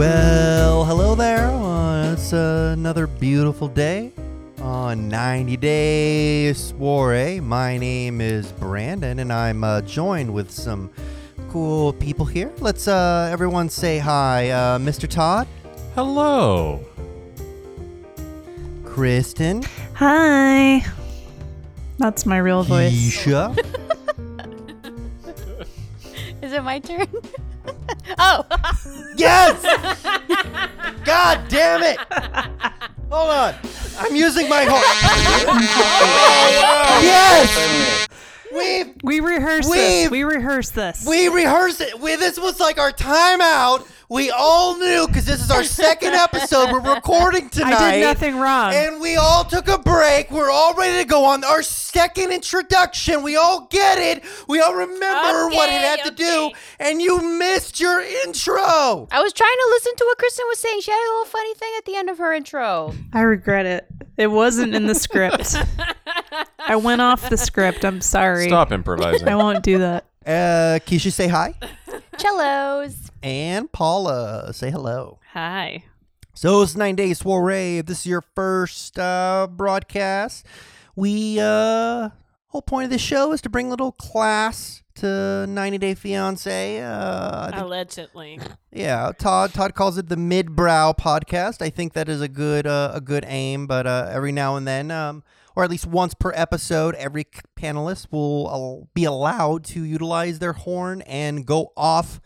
Well, hello there. Uh, it's another beautiful day on 90 Day Soiree. My name is Brandon, and I'm uh, joined with some cool people here. Let's uh, everyone say hi. Uh, Mr. Todd, Hello. Kristen, Hi. That's my real voice. Keisha, Is it my turn? oh, yes! God damn it! Hold on. I'm using my horn. yes! We've We rehearsed We've- this. We rehearsed this. We rehearsed it. We, this was like our timeout. We all knew because this is our second episode. We're recording tonight. I did nothing wrong. And we all took a break. We're all ready to go on our second introduction. We all get it. We all remember what it Okay, had to do. And you missed your intro. I was trying to listen to what Kristen was saying. She had a little funny thing at the end of her intro. I regret it. It wasn't in the script. I went off the script. I'm sorry. Stop improvising. I won't do that. Uh, Keisha, say hi. Cellos. And Paula, say hello. Hi. So it's nine days soiree. If this is your first uh, broadcast, we uh, whole point of this show is to bring a little class to 90 Day Fiance. Uh, think, Allegedly. yeah, Todd Todd calls it the midbrow podcast. I think that is a good uh, a good aim, but uh, every now and then, um, or at least once per episode, every panelist will uh, be allowed to utilize their horn and go off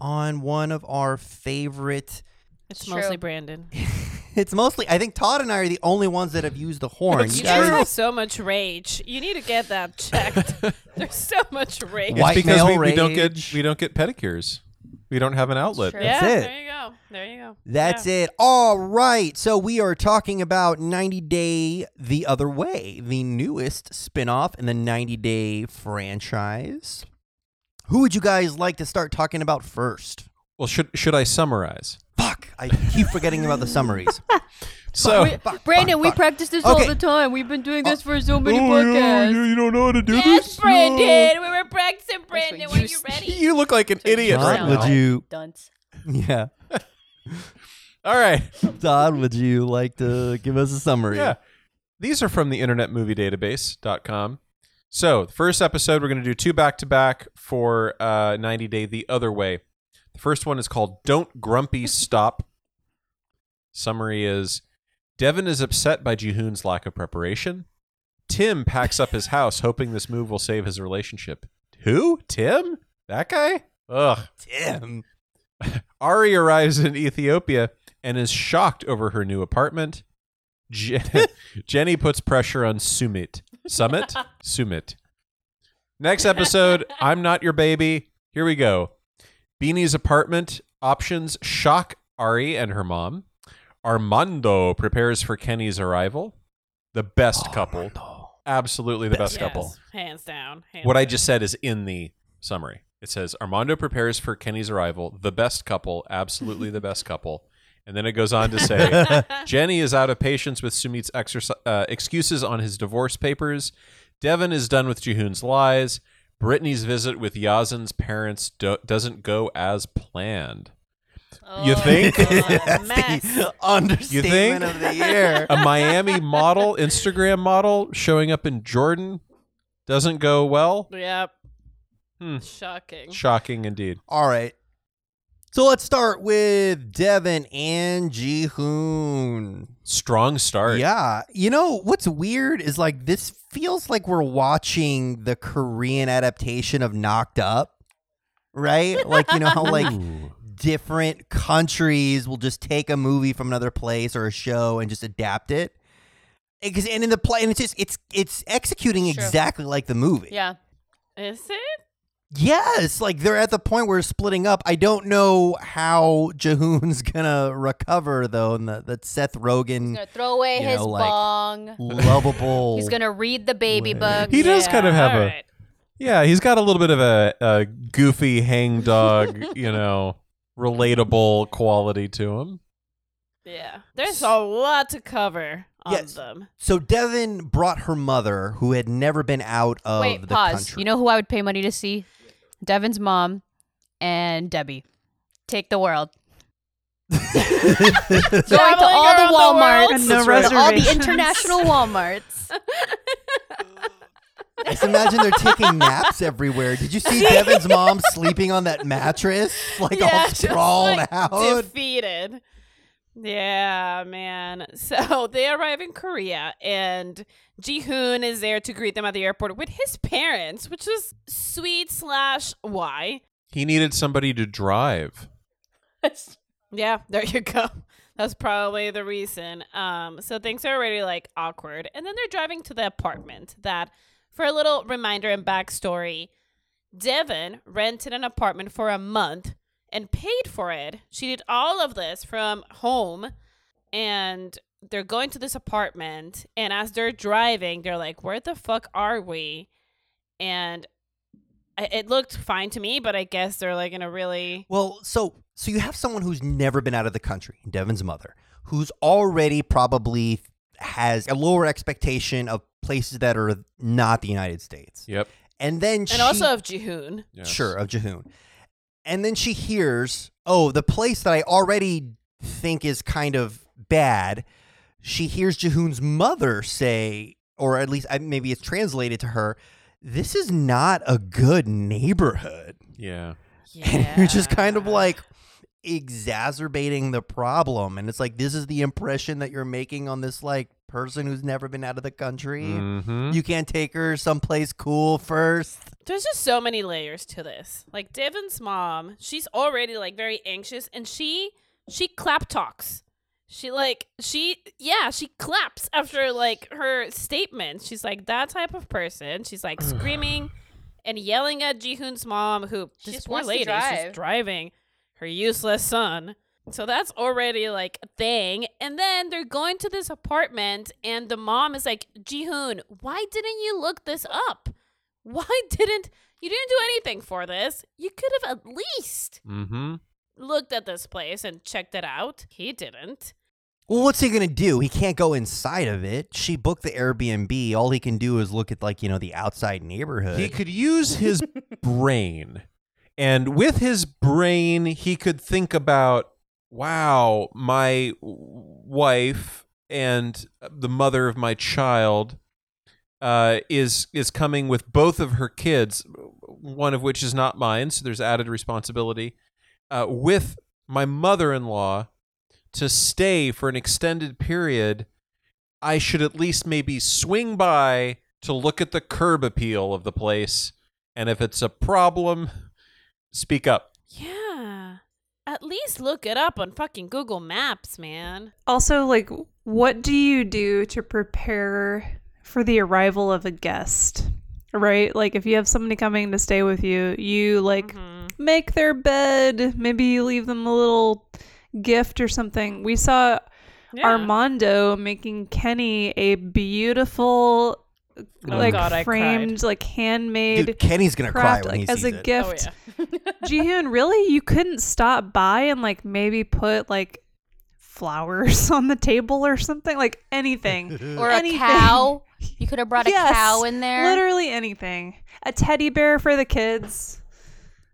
on one of our favorite It's True. mostly Brandon. it's mostly. I think Todd and I are the only ones that have used the horn. It's You You guys, guys have so much rage. You need to get that checked. There's so much rage. It's White because male we, we don't get rage. we don't get pedicures. We don't have an outlet. true. yeah, That's it. there you go. There you go. that's Yeah. it. All right. So we are talking about 90 Day the Other Way, the newest spin-off in the 90 Day franchise. Who would you guys like to start talking about first? Well, should should I summarize? Fuck. I keep forgetting about the summaries. So We- Brandon, we practice this Okay. all the time. We've been doing oh. this for so Oh, many podcasts. you don't know how to do this. Yes, Brandon. We were practicing, Brandon. what When you you ready? You look like an idiot Todd, right sound would you? Dunce. Yeah. All right. Todd, would you like to give us a summary? Yeah. These are from the Internet Movie Database.com. So, the first episode, we're going to do two back to back for uh, 90 Day the Other Way. The first one is called Don't Grumpy Stop. Summary is Deavan is upset by Jihoon's lack of preparation. Tim packs up his house, hoping this move will save his relationship. Who? Tim? That guy? Ugh. Tim. Ari arrives in Ethiopia and is shocked over her new apartment. Je- Jenny puts pressure on Sumit. Summit? Summit. Next episode, I'm Not Your Baby. Here we go. Beanie's apartment options shock Ari and her mom. Armando prepares for Kenny's arrival. The best oh, couple. Absolutely the best Yes, couple. Hands down. Hands What I just said is in the summary. It says Armando prepares for Kenny's arrival, the best couple, absolutely the best couple. And then it goes on to say Jenny is out of patience with Sumit's exerci- uh, excuses on his divorce papers. Deavan is done with Jihoon's lies. Brittany's visit with Yazan's parents do- doesn't go as planned. You Oh, think? God, That's mess. the understatement of the year. A Miami model, Instagram model, showing up in Jordan doesn't go well. Yep. Hmm. Shocking. Shocking indeed. All right. So let's start with Deavan and Jihoon. Strong start. Yeah. You know, what's weird is like this feels like we're watching the Korean adaptation of Knocked Up. Right? Like, you know how like different countries will just take a movie from another place or a show and just adapt it. Because and in the play and it's just it's it's executing True. exactly like the movie. Yeah. Is it? Yes, like they're at the point where splitting up. I don't know how Jihoon's gonna recover though, and the, that Seth He's Rogen gonna throw away you his know, like- bong. lovable. He's gonna read the baby book. He does kind of have all a- right. Yeah, he's got a little bit of a, a goofy hangdog, you know, relatable quality to him. Yeah. There's a lot to cover on Yes. them. So Deavan brought her mother, who had never been out of Wait, the pause. country. You know who I would pay money to see? Deavan's mom and Debbie. Take the world. Going to all the around the Walmarts. world. No all the international Walmarts. I just imagine they're taking naps everywhere. Did you see Deavan's mom sleeping on that mattress, like all just, sprawled like, out? Defeated. Yeah, man. So they arrive in Korea, and Jihoon is there to greet them at the airport with his parents, which is sweet slash why. He needed somebody to drive. Yeah, there you go. That's probably the reason. Um, so things are already like awkward, and then they're driving to the apartment. That, for a little reminder and backstory, Deavan rented an apartment for a month and paid for it. She did all of this from home, and they're going to this apartment. And as they're driving, they're like, "Where the fuck are we?" And it looked fine to me, but I guess they're like in a really Well, so so you have someone who's never been out of the country, Deavan's mother, who's already probably has a lower expectation of places that are not the United States. Yep. And then she, and also of Jihoon. Yes. sure of Jihoon. And then she hears, oh, the place that I already think is kind of bad. She hears Jihoon's mother say, or at least maybe it's translated to her, this is not a good neighborhood. Yeah. And you're just kind of like exacerbating the problem. And it's like, this is the impression that you're making on this like person who's never been out of the country. Mm-hmm. You can't take her someplace cool first. There's just so many layers to this. Like Deavan's mom, she's already like very anxious and she she clap talks. She like she yeah, she claps after like her statement. She's like that type of person. She's like screaming and yelling at Jihoon's mom who She this just poor lady is drive. just driving her useless son. So that's already like a thing. And then they're going to this apartment and the mom is like, Jihoon, why didn't you look this up? Why didn't you didn't do anything for this? You could have at least Mm-hmm. looked at this place and checked it out. He didn't. Well, what's he gonna do? He can't go inside of it. She booked the Airbnb. All he can do is look at like you know the outside neighborhood. He could use his brain. And with his brain, he could think about, wow, my wife and the mother of my child uh, is is coming with both of her kids, one of which is not mine, so there's added responsibility, uh, with my mother-in-law to stay for an extended period. I should at least maybe swing by to look at the curb appeal of the place, and if it's a problem, speak up. Yeah. At least look it up on fucking Google Maps, man. Also, like, what do you do to prepare for the arrival of a guest? Right? Like, if you have somebody coming to stay with you, you like Mhm. make their bed. Maybe you leave them a little gift or something. We saw Yeah. Armando making Kenny a beautiful, Oh like God, I framed, like handmade Dude, Kenny's gonna cry craft when he like, as a it. gift. Oh yeah. Jihoon, really? You couldn't stop by and like maybe put like flowers on the table or something? Like anything. Or Anything. a cow. You could have brought a Yes, cow in there. Literally anything. A teddy bear for the kids.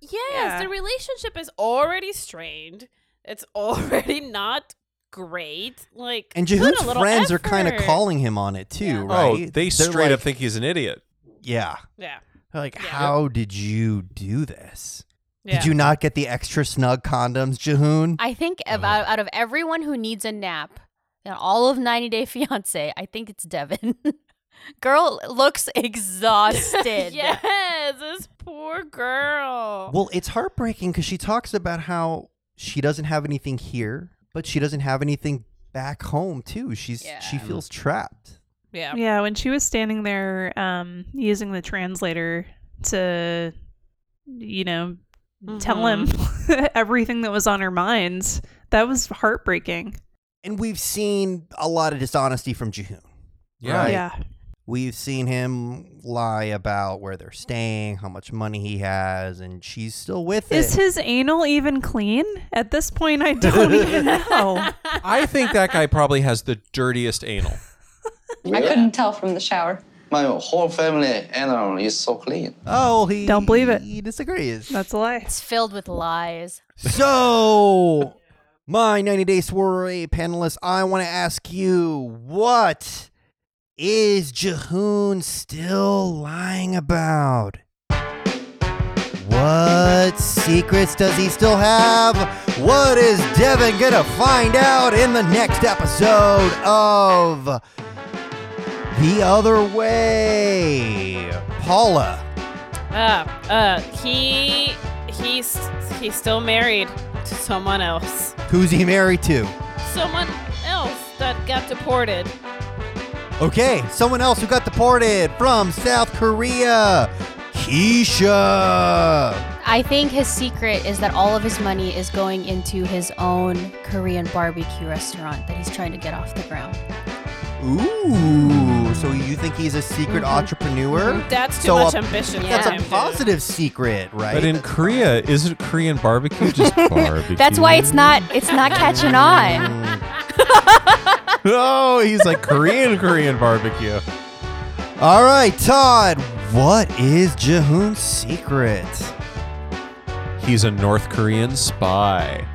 Yes, Yeah. the relationship is already strained. It's already not great. Like And put a Jihoon's little friends are kind of calling him on it too, Yeah. right? Oh, they They're straight like, up think he's an idiot. yeah. Yeah. They're like, Yeah. how did you do this? Yeah. Did you not get the extra snug condoms, Jehoon? I think about uh-huh. out of everyone who needs a nap in all of 90 Day Fiance, I think it's Deavan. Girl looks exhausted. yes, this poor girl. Well, it's heartbreaking because she talks about how she doesn't have anything here, but she doesn't have anything back home too. She's she feels trapped. yeah. Yeah, when she was standing there um using the translator to you know tell him everything that was on her mind, that was heartbreaking. And we've seen a lot of dishonesty from Jihoon. Yeah. Right. Yeah. We've seen him lie about where they're staying, how much money he has, and she's still with him. Is it. his anal even clean? At this point I don't even know. I think that guy probably has the dirtiest anal. I couldn't tell from the shower. My whole family anal is so clean. oh, he Don't believe it. He disagrees. That's a lie. It's filled with lies. So My 90 Day Soiree panelists, I want to ask you what is Jihoon still lying about? What secrets does he still have? What is Deavan gonna find out in the next episode of The Other Way? Paula. Uh, uh, he he's he's still married to someone else. Who's he married to? Someone else that got deported. Okay, someone else who got deported from South Korea. Keisha. I think his secret is that all of his money is going into his own Korean barbecue restaurant that he's trying to get off the ground. Ooh, so you think he's a secret mm-hmm. entrepreneur? Mm-hmm. That's too So much a- ambition. That's him, a positive secret, right? But in Korea, isn't Korean barbecue just barbecue? That's why it's not it's not catching on. Mm. oh, he's like Korean Korean barbecue. All right, Todd, what is Jihoon's secret? He's a North Korean spy.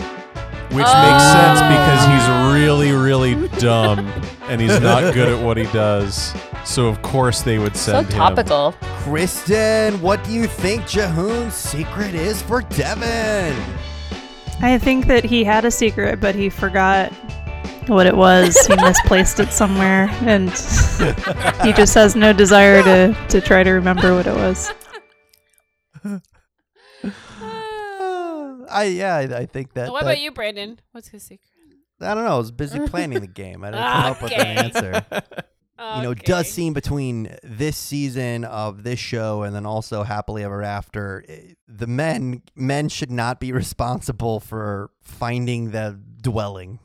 Which makes oh. sense because he's really, really dumb and he's not good at what he does. So of course they would So send him. topical. Kristen, what do you think Jihoon's secret is for Deavan? I think that he had a secret, but he forgot what it was. he misplaced it somewhere, and he just has no desire to, to try to remember what it was. I yeah, I, I think that. what that- about you, Brandon? What's his secret? I don't know. I was busy planning the game. I didn't come up with an Okay. answer. You know, does seem between this season of this show and then also Happily Ever After, eh, the men men should not be responsible for finding the dwelling.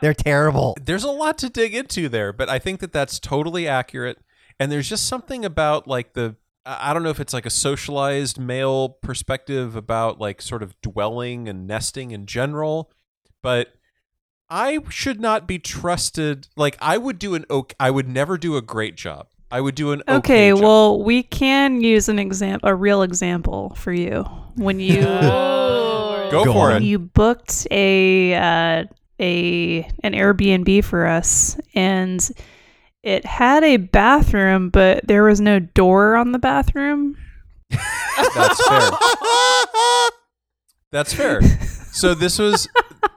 They're terrible. There's a lot to dig into there, but I think that that's totally accurate. And there's just something about like the I I don't know if it's like a socialized male perspective about like sort of dwelling and nesting in general, but I should not be trusted. Like I would do an ok I would never do a great job. I would do an okay, Okay, job. well, we can use an example, a real example for you when you go, Go for on. it. you booked a uh, a an Airbnb for us, and it had a bathroom, but there was no door on the bathroom. That's fair. That's fair. So this was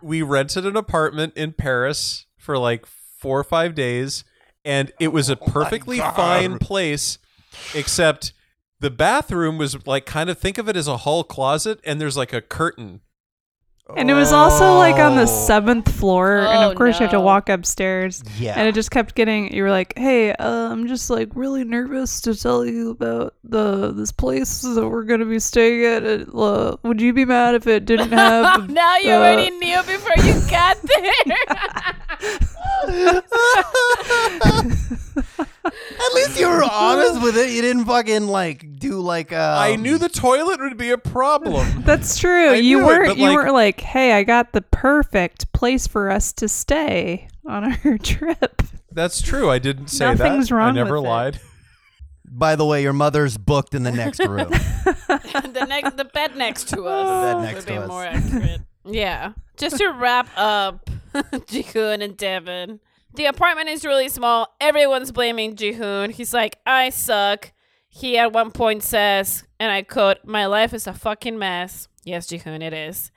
we rented an apartment in Paris for like 4 or 5 days and it was a oh perfectly fine place except the bathroom was like kind of think of it as a hall closet and there's like a curtain. And it was also like on the Oh. seventh floor, and Oh, of course you have to no. walk upstairs. Yeah. And it just kept getting. You were like, "Hey, uh, I'm just like really nervous to tell you about the this place that we're gonna be staying at. Uh, would you be mad if it didn't have?" now you uh, already knew before you got there. At least you were honest with it. You didn't fucking like do like uh I knew the toilet would be a problem. That's true. I you knew it, weren't. but, you like- weren't like, "Hey, I got the perfect place for us to stay on our trip." That's true. I didn't say Nothing's that. I wrong never with it. lied. By the way, your mother's booked in the next room. the next, the bed next to us. The bed would next be to us. more accurate. yeah. Just to wrap up, Jihoon and Deavan. The apartment is really small. Everyone's blaming Jihoon. He's like, I suck. He at one point says, and I quote, "My life is a fucking mess." Yes, Jihoon, it is.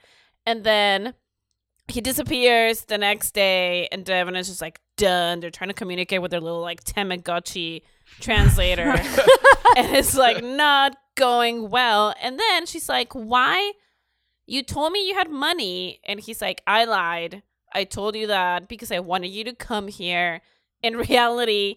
And then he disappears the next day, and Deavan is just like done. They're trying to communicate with their little like Tamagotchi translator, and it's like not going well. And then she's like, "Why? You told me you had money," and he's like, "I lied. I told you that because I wanted you to come here." In reality,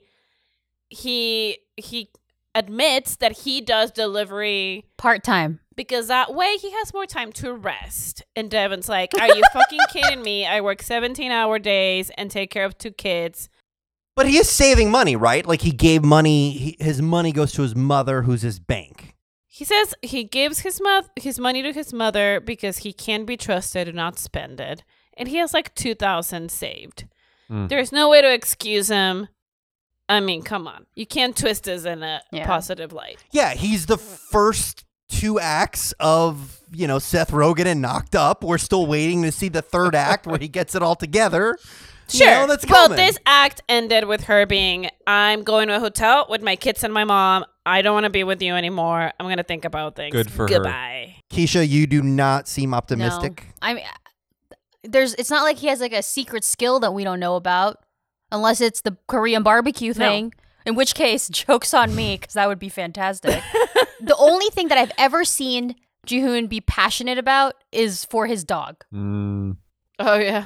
he he admits that he does delivery Part time. because that way he has more time to rest. And Deavan's like, Are you fucking kidding me? I work 17 hour days and take care of two kids. but he is saving money, right? Like he gave money. He, his money goes to his mother, who's his bank. He says he gives his mo- his money to his mother because he can be trusted to not spend it. And he has like 2000 saved. Mm. There's no way to excuse him. I mean, come on. You can't twist this in a Yeah. positive light. Yeah, he's the first two acts of you know Seth Rogen and Knocked Up. We're still waiting to see the third act where he gets it all together. You Sure. know, that's well, this act ended with her being, "I'm going to a hotel with my kids and my mom. I don't want to be with you anymore. I'm gonna think about things. Good for her. Goodbye." Keisha, you do not seem No. optimistic. I mean, there's. It's not like he has like a secret skill that we don't know about, unless it's the Korean barbecue thing. In which case, jokes on me because that would be fantastic. the only thing that I've ever seen Jihoon be passionate about is for his dog. Mm, Oh yeah.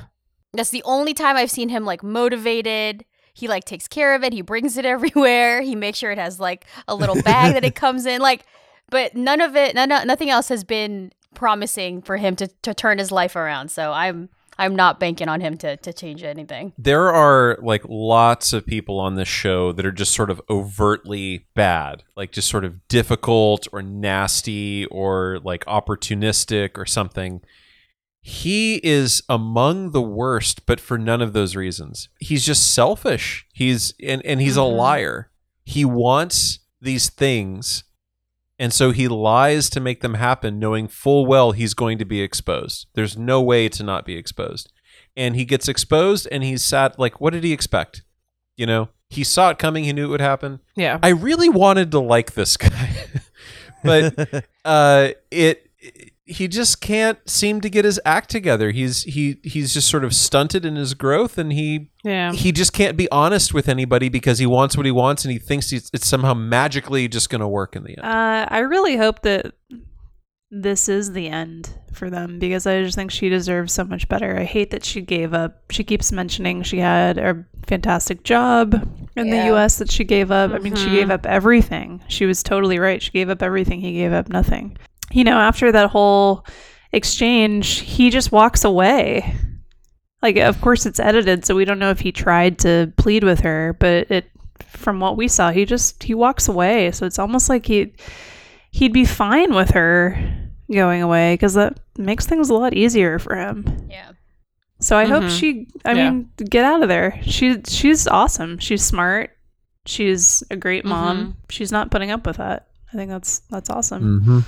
That's the only time I've seen him like motivated. He like takes care of it. He brings it everywhere. He makes sure it has like a little bag that it comes in. Like, but none of it, none, nothing else has been promising for him to, to turn his life around. So I'm I'm not banking on him to to change anything. there are like lots of people on this show that are just sort of overtly bad, like just sort of difficult or nasty or like opportunistic or something. He is among the worst, but for none of those reasons. He's just selfish. He's and, and he's a Mhm. liar. He wants these things and so he lies to make them happen, knowing full well he's going to be exposed. There's no way to not be exposed. And he gets exposed and he's sad. Like, what did he expect? You know, he saw it coming. He knew it would happen. Yeah. I really wanted to like this guy, but uh, it he just can't seem to get his act together. He's he he's just sort of stunted in his growth, and he Yeah. he just can't be honest with anybody because he wants what he wants, and he thinks he's, it's somehow magically just going to work in the end. Uh, I really hope that this is the end for them because I just think she deserves so much better. I hate that she gave up. She keeps mentioning she had a fantastic job in Yeah. the US that she gave up. I mean, she gave up everything. She was totally right. She gave up everything. He gave up nothing. You know, after that whole exchange, he just walks away. Like, of course, it's edited, so we don't know if he tried to plead with her, but it, from what we saw, he just he walks away. So it's almost like he he'd be fine with her going away because that makes things a lot easier for him. Yeah. So I hope Mhm. she. I Yeah. mean, get out of there. She she's awesome. She's smart. She's a great mom. Mhm. She's not putting up with that. I think that's that's awesome. Mm-hmm.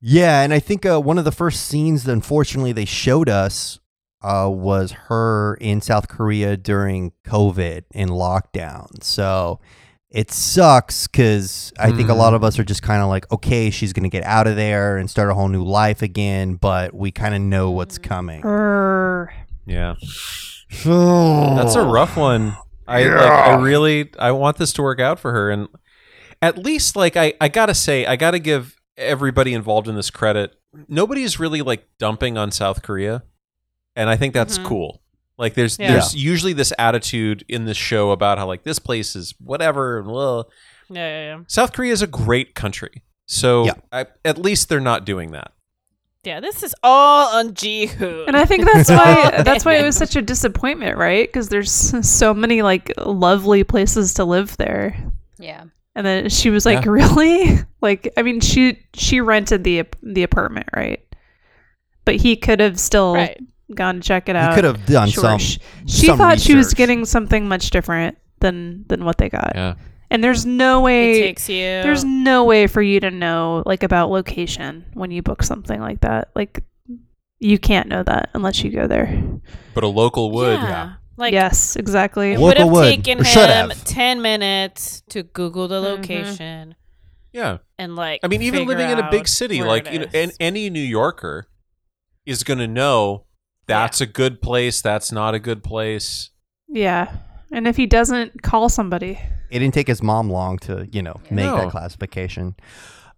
Yeah, and I think uh, one of the first scenes, that unfortunately, they showed us uh, was her in South Korea during COVID in lockdown. So it sucks because I think a lot of us are just kind of like, okay, she's going to get out of there and start a whole new life again, but we kind of know what's coming. Err. Yeah, that's a rough one. I like. I really. I want this to work out for her, and at least like I. I gotta say, I gotta give everybody involved in this credit. Nobody's really like dumping on South Korea, and I think that's Mhm. cool. Like there's Yeah. there's usually this attitude in this show about how like this place is whatever. and blah. Yeah, yeah, yeah. South Korea is a great country, so Yeah. I, at least they're not doing that. Yeah, this is all on Jihoon. And I think that's why that's why it was such a disappointment, right? Because there's so many like lovely places to live there. Yeah. And then she was like, Yeah. "Really?" Like, I mean, she she rented the the apartment, right? But he could have still right. gone to check it You out. could have done Sure, some. sh- She some thought she was getting something much different than than what they got. Yeah. And there's no It way takes you. there's no way for you to know like about location when you book something like that. Like you can't know that unless you go there. But a local would. Yeah. Like yes, exactly. it would have taken him have. ten minutes to Google the Mhm. location Yeah. and like. I mean, even living in a big city, like it you know, and any New Yorker is going to know that's a good place, that's not a good place. Yeah. And if he doesn't call somebody. It didn't take his mom long to, you know, make No. that classification.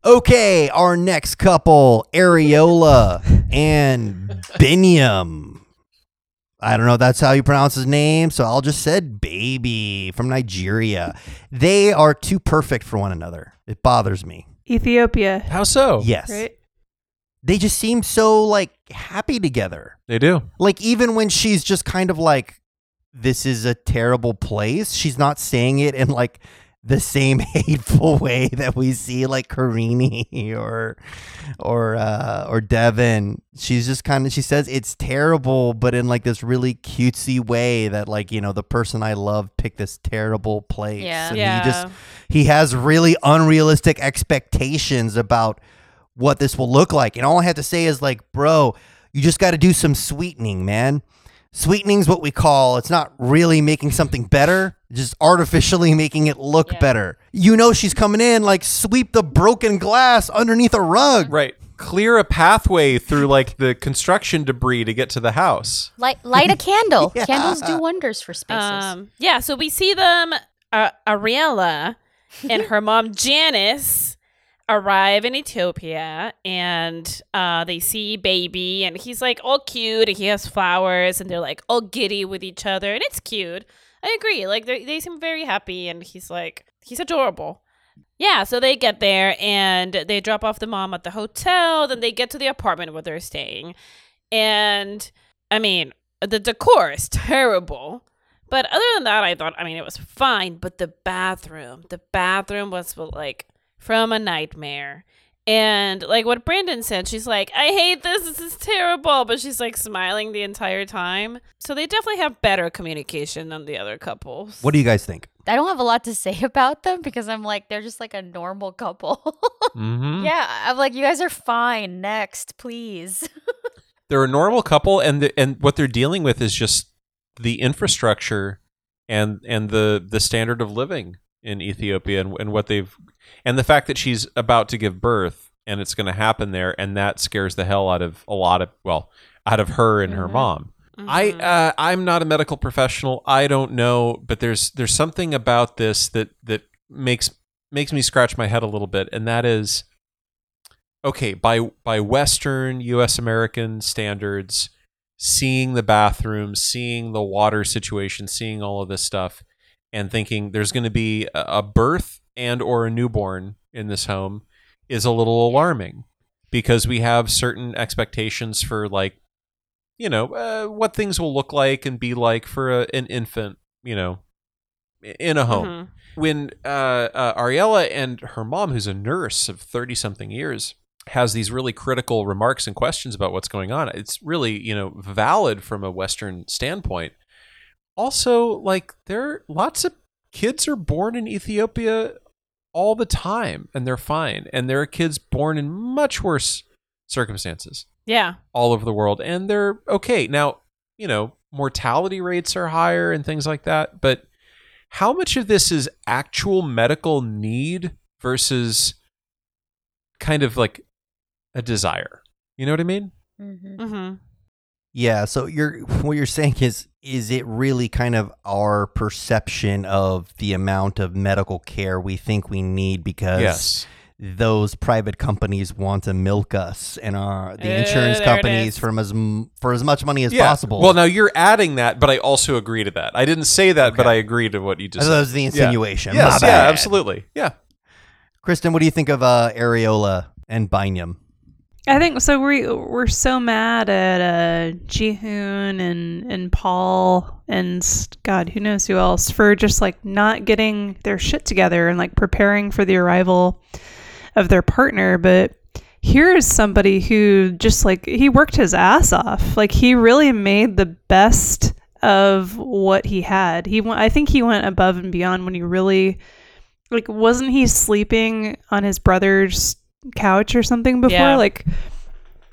Okay, our next couple, Areola and Binyam. I don't know if that's how you pronounce his name, so I'll just said baby from Nigeria. They are too perfect for one another. It bothers me. Ethiopia. How so? Yes. Right? They just seem so like happy together. They do. Like even when she's just kind of like this is a terrible place, she's not saying it in like the same hateful way that we see like Karine or or uh or Deavan. She's just kind of she says it's terrible but in like this really cutesy way that like, you know, the person I love picked this terrible place. Yeah. And yeah. he just he has really unrealistic expectations about what this will look like. And all I have to say is like, bro, you just got to do some sweetening, man. Sweetening's what we call it's not really making something better, just artificially making it look Yeah. better. You know she's coming in like sweep the broken glass underneath a rug. Right. Clear a pathway through like the construction debris to get to the house. Light light a candle. Yeah. Candles do wonders for spaces. Um, yeah, so we see them, uh, Ariela and her mom Janice arrive in Ethiopia and uh, they see baby and he's like all cute and he has flowers and they're like all giddy with each other and it's cute. I agree. Like they they seem very happy and he's like he's adorable. Yeah, so they get there and they drop off the mom at the hotel. Then they get to the apartment where they're staying. And I mean, the decor is terrible. But other than that, I thought, I mean, it was fine. But the bathroom, the bathroom was like from a nightmare. And like what Brandon said, she's like, I hate this. This is terrible. But she's like smiling the entire time. So they definitely have better communication than the other couples. What do you guys think? I don't have a lot to say about them because I'm like they're just like a normal couple. Mm-hmm. yeah, I'm like you guys are fine. Next, please. They're a normal couple, and the, and what they're dealing with is just the infrastructure and and the the standard of living in Ethiopia, and, and what they've and the fact that she's about to give birth, and it's going to happen there, and that scares the hell out of a lot of well, out of her and her Mhm. mom. I uh, I'm not a medical professional. I don't know, but there's there's something about this that that makes makes me scratch my head a little bit, and that is okay by by Western U.S. American standards, seeing the bathroom, seeing the water situation, seeing all of this stuff, and thinking there's going to be a, birth and or a newborn in this home is a little alarming because we have certain expectations for like you know uh, what things will look like and be like for a, an infant you know in a home Mhm. when uh, uh, ariela and her mom who's a nurse of 30 something years has these really critical remarks and questions about what's going on it's really you know valid from a western standpoint also like there lots of kids are born in ethiopia all the time and they're fine and there are kids born in much worse circumstances Yeah. all over the world and they're okay. Now, you know, mortality rates are higher and things like that, but how much of this is actual medical need versus kind of like a desire? You know what I mean? Mhm. Mm-hmm. Yeah, so you're what you're saying is is it really kind of our perception of the amount of medical care we think we need because yes. those private companies want to milk us and our the Uh, insurance companies from as for as much money as Yeah. possible. Well, now you're adding that, but I also agree to that. I didn't say that, but I agree to what you I just thought that was the insinuation. Yes, yeah, absolutely. Yeah. Kristen, what do you think of uh, Areola and Bynum? I think so. We we're so mad at uh, Jihoon and and Paul and God, who knows who else for just like not getting their shit together and like preparing for the arrival of their partner. But here is somebody who just like he worked his ass off. Like he really made the best of what he had. He I think he went above and beyond when he really like wasn't he sleeping on his brother's couch or something before Yeah. like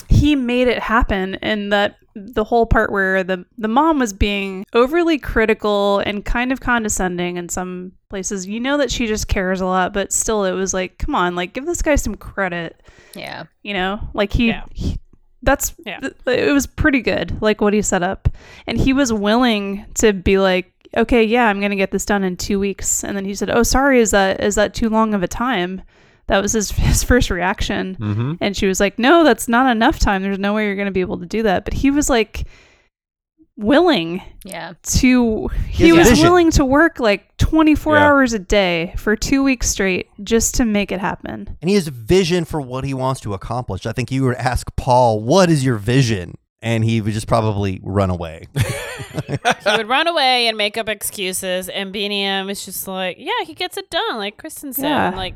he made it happen and that the whole part where the the mom was being overly critical and kind of condescending in some places you know that she just cares a lot but still it was like come on like give this guy some credit Yeah. you know like he, Yeah. he- that's Yeah. th- it was pretty good like what he set up and he was willing to be like okay yeah i'm gonna get this done in two weeks and then he said oh sorry is that is that too long of a time that was his, his first reaction Mm-hmm. and she was like no that's not enough time there's no way you're gonna be able to do that but he was like willing Yeah. to he has a was vision. willing to work like 24 Yeah. hours a day for two weeks straight just to make it happen And he has a vision for what he wants to accomplish. I think you would ask Paul, "What is your vision?" And he would just probably run away. he would run away and make up excuses, and Biniyam is just like, yeah, he gets it done, like Kristen said. Yeah. And, like,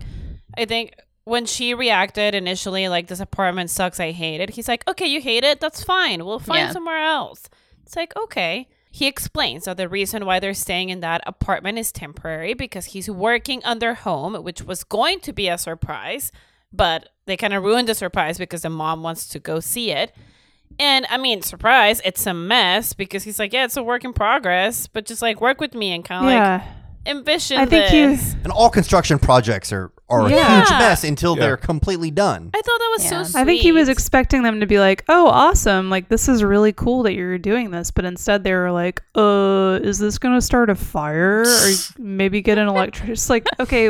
I think when she reacted initially, like, this apartment sucks, I hate it. He's like, okay, you hate it, that's fine. We'll find Yeah. somewhere else. It's like, okay. He explains that the reason why they're staying in that apartment is temporary because he's working on their home, which was going to be a surprise but they kind of ruined the surprise because the mom wants to go see it. And I mean, surprise, it's a mess because he's like, yeah, it's a work in progress, but just like work with me and kind of yeah. like envision I think you- this. And all construction projects are, are a huge mess until Yeah. they're completely done. I thought that was Yeah. so sweet. I think he was expecting them to be like, "Oh, awesome! Like this is really cool that you're doing this," but instead they were like, "Uh, is this gonna start a fire or maybe get an electric?" It's like, okay,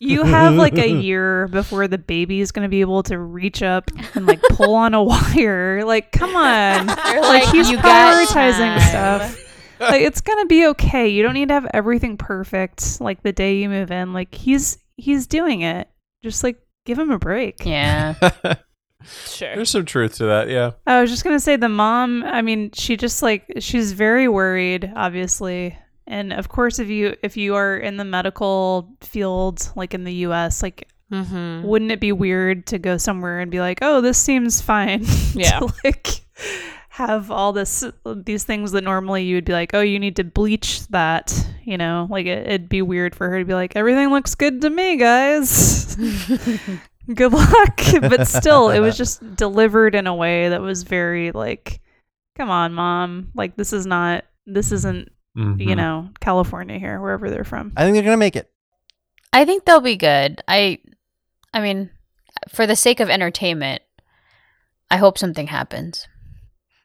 you have like a year before the baby is gonna be able to reach up and like pull on a wire. Like, come on, They're like he's "You prioritizing time." stuff. Like it's gonna be okay. You don't need to have everything perfect like the day you move in. Like he's he's doing it. Just like give him a break. Yeah. sure. There's some truth to that. Yeah. I was just gonna say the mom. I mean, she just like she's very worried, obviously, and of course, if you if you are in the medical field, like in the U.S., like Mm-hmm. wouldn't it be weird to go somewhere and be like, oh, this seems fine? Yeah. to like have all this these things that normally you would be like, oh, you need to bleach that. You know, like it, it'd be weird for her to be like, everything looks good to me, guys. good luck. but still, it was just delivered in a way that was very like, come on, mom. Like this is not. This isn't. You Mhm. know, California here, wherever they're from. I think they're gonna make it. I think they'll be good. I I mean, for the sake of entertainment, I hope something happens.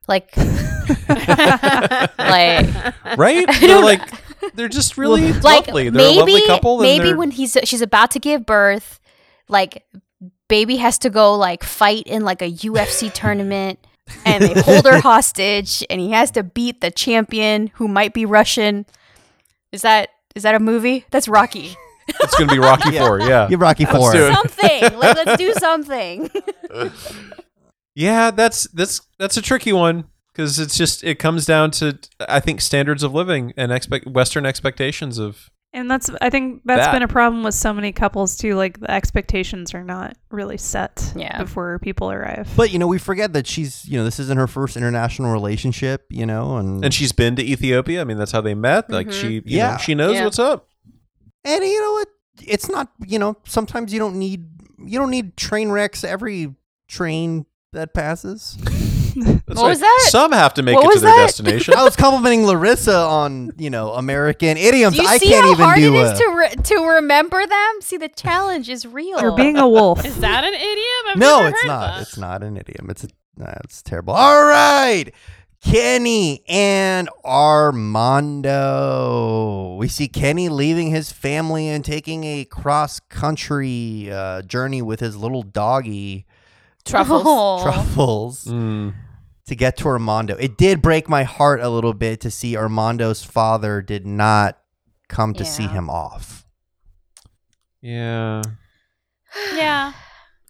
Like like right? I They're like they're just really like lovely. They're maybe a lovely couple. and maybe when he's she's about to give birth, like baby has to go like fight in like a UFC tournament and they hold her hostage and he has to beat the champion who might be Russian. Is that is that a movie? That's Rocky. it's gonna be Rocky Four. Yeah. You're Rocky Let's Four. do it. something. Like let's do something. Yeah, that's that's that's a tricky one because it's just it comes down to I think standards of living and expect Western expectations of And that's I think that's That. been a problem with so many couples too. Like the expectations are not really set Yeah. before people arrive. But you know, we forget that she's you know this isn't her first international relationship. You know, and and she's been to Ethiopia. I mean, that's how they met. Like Mhm. she, you Yeah. know, she knows Yeah. what's up. and you know what? It's not you know sometimes you don't need you don't need train wrecks every train that passes. That's What was that? Some have to make What it to was their that? destination. I was complimenting Larissa on you know American idioms. Do you I see can't how even hard do it a- to re- to remember them? See, the challenge is real. You're being a wolf. Is that an idiom? I've no, it's not. That. It's not an idiom. It's a, nah, it's terrible. All right. Kenny and Armando. We see Kenny leaving his family and taking a cross country uh, journey with his little doggy Truffles. Oh. Truffles Mm. to get to Armando. It did break my heart a little bit to see Armando's father did not come to see him off. Yeah. Yeah.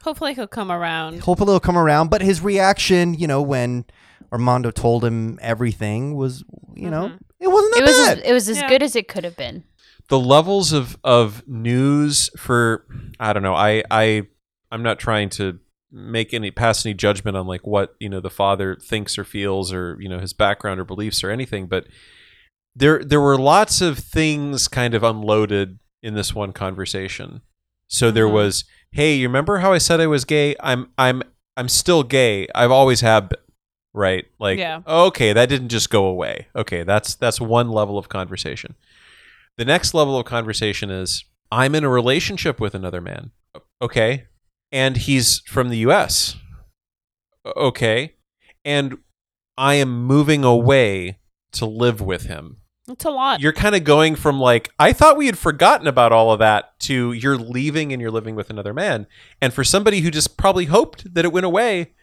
Hopefully he'll come around. Hopefully he'll come around. But his reaction, you know, when Armando told him everything was, you know, Mhm. it wasn't that It was as, it was as Yeah. good as it could have been. the levels of of news for I don't know. I I I'm not trying to make any pass any judgment on like what you know the father thinks or feels or you know his background or beliefs or anything, but there there were lots of things kind of unloaded in this one conversation. So there Mhm. was, hey, you remember how I said I was gay? I'm I'm I'm still gay. I've always have been. Right? Like Yeah. okay, that didn't just go away. Okay, that's that's one level of conversation. The next level of conversation is I'm in a relationship with another man. Okay. And he's from the US. Okay. And I am moving away to live with him. It's a lot. You're kind of going from like, I thought we had forgotten about all of that to you're leaving and you're living with another man. And for somebody who just probably hoped that it went away,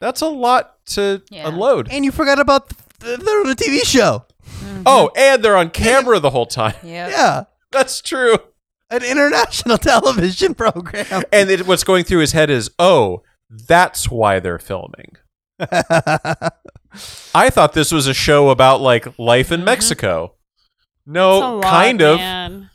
that's a lot to Yeah. unload. And you forgot about the, they're on a TV show. Mm-hmm. Oh, and they're on camera the whole time. Yeah. Yeah. That's true. An international television program. And it, what's going through his head is, oh, that's why they're filming. I thought this was a show about like life in mm-hmm. Mexico. No, lot, kind of. man.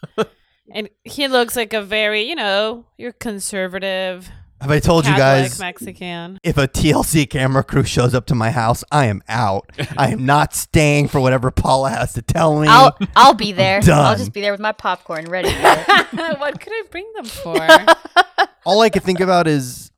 and he looks like a very, you know, you're conservative. Have I told you guys? Mexican. If a TLC camera crew shows up to my house, I am out. I am not staying for whatever Paula has to tell me. I'll I'll be there. I'll just be there with my popcorn ready. For it. what could I bring them for? All I could think about is,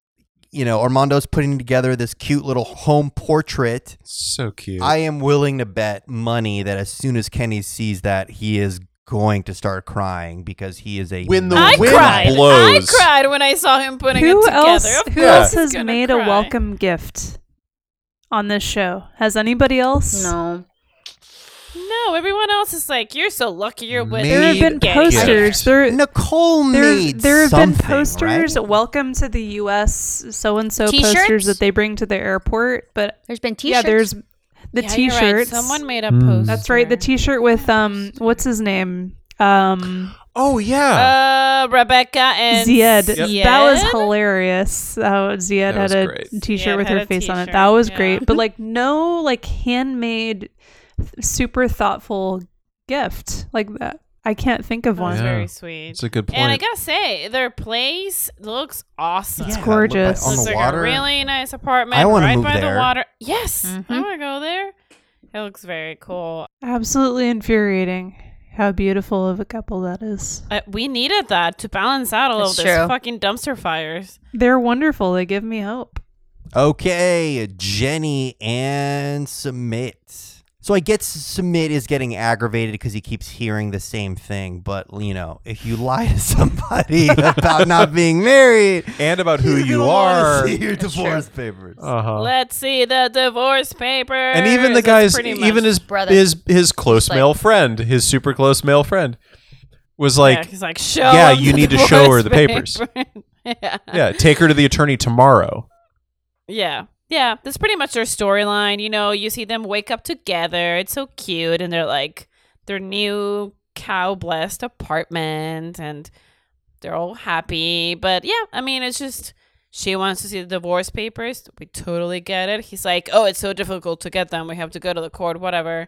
you know, Armando's putting together this cute little home portrait. So cute. I am willing to bet money that as soon as Kenny sees that, he is going to start crying because he is a When the I wind cried. blows. I cried when I saw him putting Who it together. else? Of Who course else has gonna made a welcome gift on this show? Has anybody else? no. No, everyone else is like, "You're so lucky you're with Made There have been gay." posters. There, Nicole there, made there have been posters. right? Welcome to the U.S. So and so T-shirts? posters that they bring to the airport. But There's been t-shirts. Yeah, there's the Yeah, you're right. T-shirts. Someone made a Mm. post. That's right. The T-shirt with um, what's his name? Um, oh yeah. Uh, Rebecca and Zied. Zied? That was hilarious. How Zied had was a great. T-shirt Zied with had her a face on it. That was yeah. great. But like no like handmade, super thoughtful gift like that. I can't think of That was one. Yeah. very sweet. It's a good point. And I gotta say, their place looks awesome. Yeah, gorgeous. On looks the like water. a really nice apartment I wanna right move by there. the water. Yes, Mhm. I want to go there. It looks very cool. Absolutely infuriating. How beautiful of a couple that is. Uh, we needed that to balance out all That's of this true. fucking dumpster fires. They're wonderful. They give me hope. Okay, Jenny and Sumit. So I get Sumit is getting aggravated because he keeps hearing the same thing. But you know, if you lie to somebody about not being married, and about who you're you gonna wanna are. see your divorce papers. Uh-huh. Let's see the divorce papers. and even the That's guys, even his Brother. his his close like- male friend, his super close male friend, was yeah, like, he's like, show yeah, you need to show her the papers. papers. yeah. yeah, take her to the attorney tomorrow. Yeah. Yeah. That's pretty much their storyline. You know, you see them wake up together. It's so cute. And they're like their new cow blessed apartment and they're all happy. But yeah, I mean, it's just she wants to see the divorce papers. We totally get it. He's like, oh, it's so difficult to get them. We have to go to the court, whatever.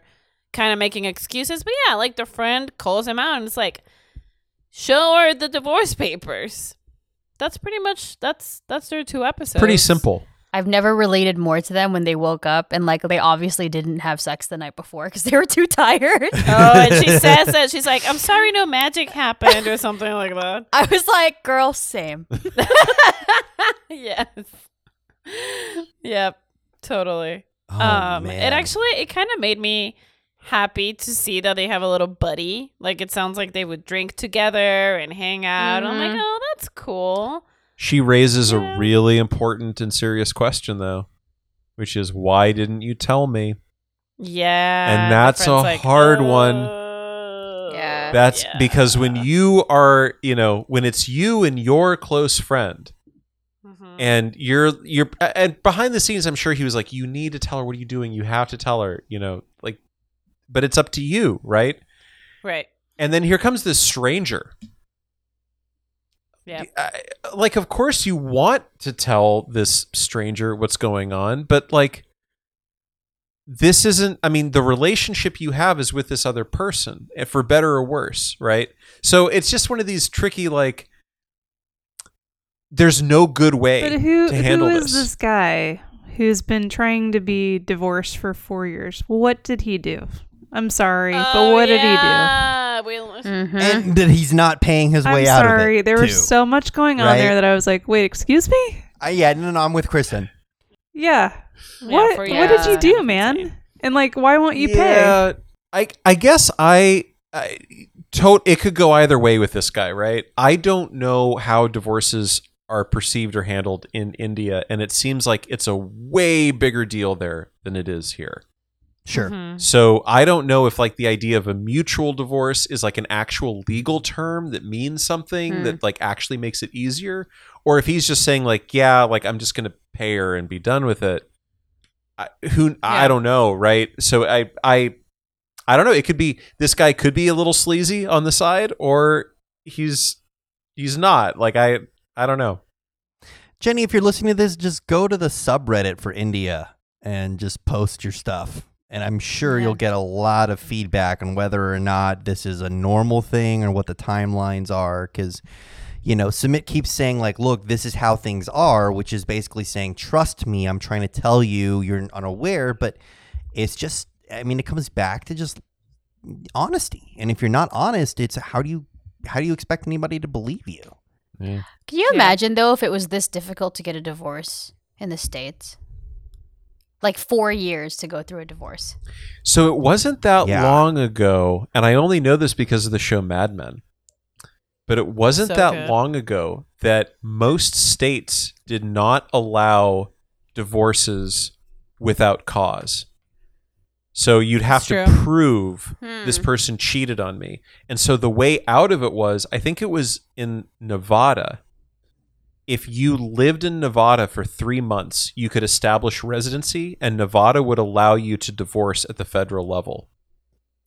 Kind of making excuses. But yeah, like the friend calls him out and it's like, show her the divorce papers. That's pretty much that's that's their two episodes. Pretty simple. I've never related more to them when they woke up and like they obviously didn't have sex the night before because they were too tired. Oh, and she says that she's like, "I'm sorry, no magic happened" or something like that. I was like, girl, same. yes. Yep. Totally. Oh, um, man. it actually it kind of made me happy to see that they have a little buddy. Like it sounds like they would drink together and hang out. I'm like, Mhm. oh, that's cool. She raises a really important and serious question, though, which is why didn't you tell me? Yeah. And that's a like, hard one. "Oh, Yeah. That's yeah." because when you are, you know, when it's you and your close friend, Mhm. and you're you're and behind the scenes, I'm sure he was like, "You need to tell her. What are you doing? You have to tell her." You know, like, but it's up to you, right? right. And then here comes this stranger. Yeah. I- like, of course, you want to tell this stranger what's going on, but like, this isn't. I mean, the relationship you have is with this other person, eh, for better or worse, right? So it's just one of these tricky, like, there's no good way But who to handle who is this. this guy who's been trying to be divorced for four years? What did he do? I'm sorry, but Oh, what did he do? Yeah. We- Mhm. and that he's not paying his way I'm out of sorry. it. there too. was so much going on Right? there that I was like, wait, excuse me? Uh, yeah, no, no, I'm with Kristen. Yeah. Yeah, what for what did you do, man? And like, why won't you pay? I I guess I, I to, it could go either way with this guy, right? I don't know how divorces are perceived or handled in India, and it seems like it's a way bigger deal there than it is here. Sure. Mhm. So I don't know if like the idea of a mutual divorce is like an actual legal term that means something Hmm. that like actually makes it easier, or if he's just saying like, yeah, like I'm just gonna pay her and be done with it. I, who I don't know, right? So I I I don't know. It could be this guy could be a little sleazy on the side, or he's he's not. Like I I don't know. Jenny, if you're listening to this, just go to the subreddit for India and just post your stuff. And I'm sure Yeah. you'll get a lot of feedback on whether or not this is a normal thing or what the timelines are. Because, you know, Sumit keeps saying like, "Look, this is how things are," which is basically saying, "Trust me, I'm trying to tell you. You're unaware." But it's just, I mean, it comes back to just honesty. And if you're not honest, it's how do you how do you expect anybody to believe you? Yeah. Can you imagine though if it was this difficult to get a divorce in the states? Like four years to go through a divorce. So it wasn't that Yeah. long ago, and I only know this because of the show Mad Men. But it wasn't So that good. long ago that most states did not allow divorces without cause. So you'd have to prove Hmm. this person cheated on me. And so the way out of it was I think it was in Nevada. If you lived in Nevada for three months, you could establish residency, and Nevada would allow you to divorce at the federal level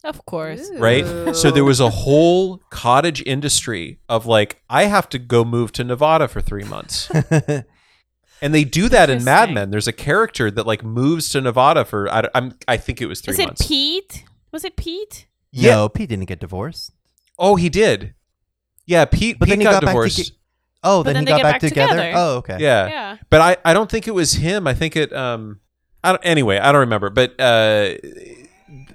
Of course. right? So there was a whole cottage industry of like, I have to go move to Nevada for three months. And they do that in Mad Men. There's a character that like moves to Nevada for I, am I think it was three Is it months. Pete? Was it Pete? Yeah. No, Pete didn't get divorced. oh, he did. Yeah, Pete. But Pete then he got, got back divorced. Toge- Oh, then, then he they got get back, back together? together. Oh, okay. yeah. Yeah. but I, I don't think it was him. I think it um I don't anyway, I don't remember. But uh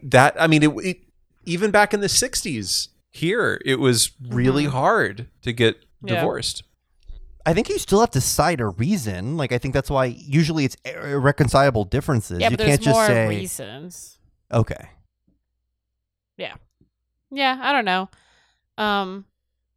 that I mean it, it even back in the 60s here it was really hard to get Yeah. divorced. I think you still have to cite a reason. Like I think that's why usually it's irreconcilable differences. Yeah, you but there's can't just more say reasons. okay. Yeah. Yeah, I don't know. Um,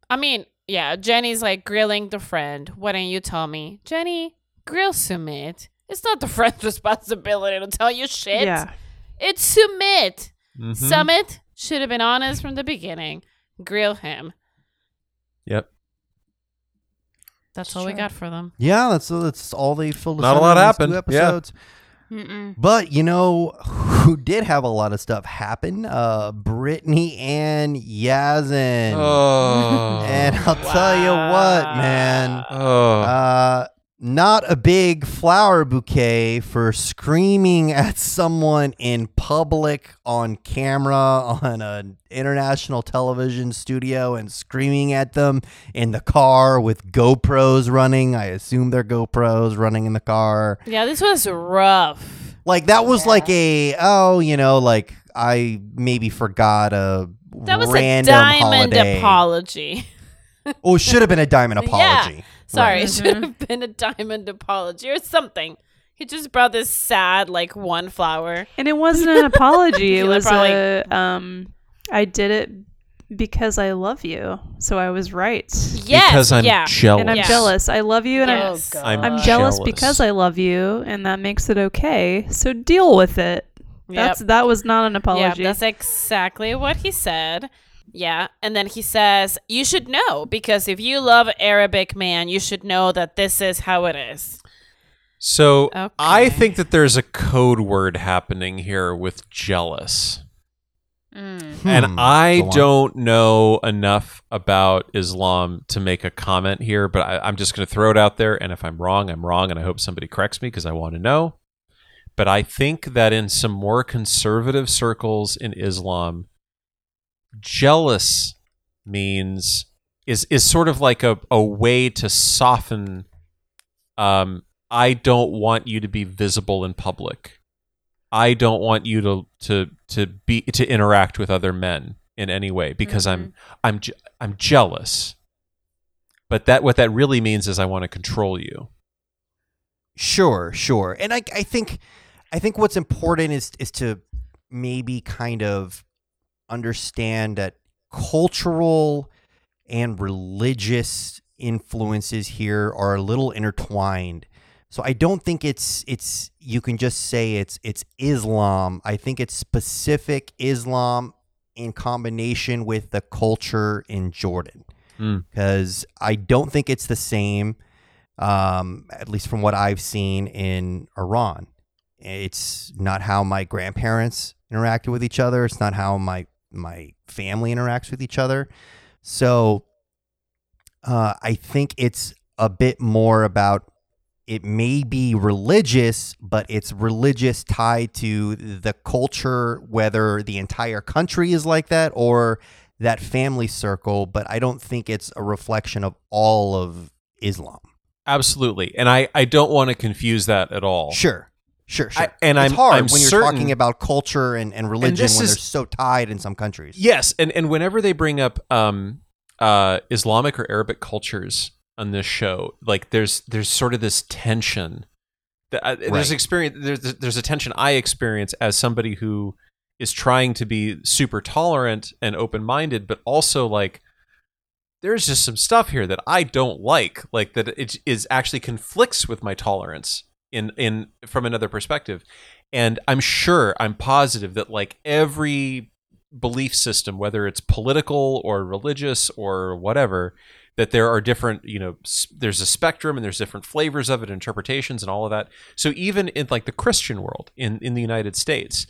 I mean, yeah, Jenny's like grilling the friend. Why don't you tell me, Jenny? Grill Sumit. It's not the friend's responsibility to tell you shit. Yeah. It's Sumit. Mhm. Sumit should have been honest from the beginning. Grill him. Yep. That's all we got for them. Yeah, that's that's all they filled us Not a in lot happened. Two Yeah. Episodes. Mm-mm. But you know who did have a lot of stuff happen? Uh Brittany and Yazan. Oh. And I'll tell you what, man. oh. Uh not a big flower bouquet for screaming at someone in public on camera on an international television studio and screaming at them in the car with GoPros running. I assume they're GoPros running in the car. Yeah, this was rough. Like that was like a oh, you know, like I maybe forgot a That was a random diamond holiday. apology. Oh, it should have been a diamond apology. Yeah. Apology. Sorry, Right. it should have been a diamond apology or something. He just brought this sad, like one flower. And it wasn't an apology. it was probably- a um I did it because I love you. So I was right. Yes, because I'm yeah. jealous. And I'm Yeah. jealous. I love you and Yes. Oh, I'm I'm jealous, jealous. because I love you and that makes it okay. So deal with it. That's that was not an apology. Yeah, that's exactly what he said. Yeah, and then he says, "You should know because if you love Arabic man, you should know that this is how it is." So I think that there's a code word happening here with jealous. Mm. And Hmm, I don't know enough about Islam to make a comment here, but I, I'm just going to throw it out there. And if I'm wrong, I'm wrong. And I hope somebody corrects me because I want to know. But I think that in some more conservative circles in Islam, jealous means is is sort of like a, a way to soften um I don't want you to be visible in public. I don't want you to to to be to interact with other men in any way because I'm I'm je- I'm jealous. But that what that really means is I want to control you. Sure, sure. And I I think I think what's important is is to maybe kind of understand that cultural and religious influences here are a little intertwined. So I don't think it's it's you can just say it's it's Islam. I think it's specific Islam in combination with the culture in Jordan. Mm. Cuz I don't think it's the same um, at least from what I've seen in Iran. It's not how my grandparents interacted with each other. It's not how my my family interacts with each other. So uh, I think it's a bit more about it may be religious, but it's religious tied to the culture, whether the entire country is like that or that family circle, but I don't think it's a reflection of all of Islam. Absolutely. And I, I don't want to confuse that at all. Sure. Sure, sure. I- and it's I'm- hard I'm when you're certain- talking about culture and, and religion this when is- they're so tied in some countries. Yes, and and whenever they bring up um uh Islamic or Arabic cultures on this show, like there's there's sort of this tension. That I, Right. There's experience. There's there's a tension I experience as somebody who is trying to be super tolerant and open minded, but also like there's just some stuff here that I don't like, like that it is actually conflicts with my tolerance in in from another perspective. And I'm sure, I'm positive that like every belief system, whether it's political or religious or whatever, that there are different, you know, there's a spectrum and there's different flavors of it, interpretations and all of that. So even in like the Christian world in in the United States,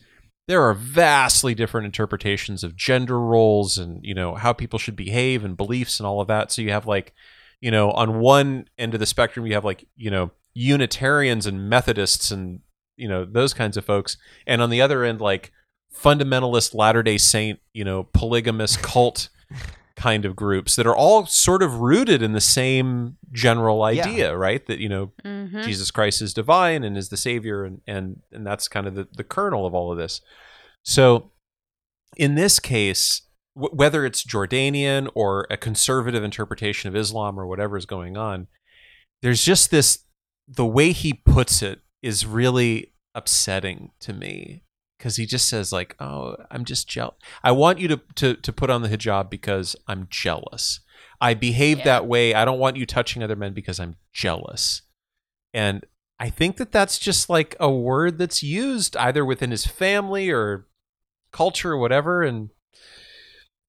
there are vastly different interpretations of gender roles and you know how people should behave and beliefs and all of that. So you have like, you know, on one end of the spectrum, you have like you know Unitarians and Methodists and you know those kinds of folks, and on the other end, like fundamentalist Latter Day Saint, you know, polygamous cult kind of groups that are all sort of rooted in the same general Yeah. idea, right? That you know Mm-hmm. Jesus Christ is divine and is the savior and and and that's kind of the, the kernel of all of this. So in this case, w- whether it's Jordanian or a conservative interpretation of Islam or whatever is going on, there's just this the way he puts it is really upsetting to me because he just says like, "Oh, I'm just jealous. I want you to to to put on the hijab because I'm jealous. I behave Yeah. that way. I don't want you touching other men because I'm jealous." And I think that that's just like a word that's used either within his family or culture or whatever and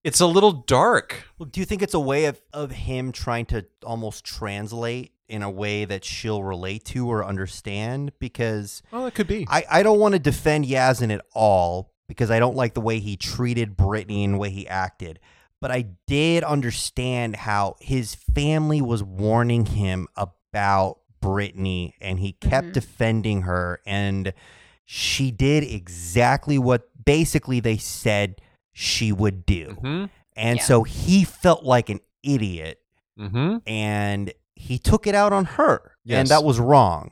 it's a little dark. Well, do you think it's a way of, of him trying to almost translate in a way that she'll relate to or understand? Because Well, it could be. I, I don't want to defend Yazan at all because I don't like the way he treated Brittany and the way he acted. But I did understand how his family was warning him about Brittany and he kept Mhm. defending her. And she did exactly what basically they said she would do. Mhm. And Yeah. so he felt like an idiot Mhm. and he took it out on her. Yes. And that was wrong.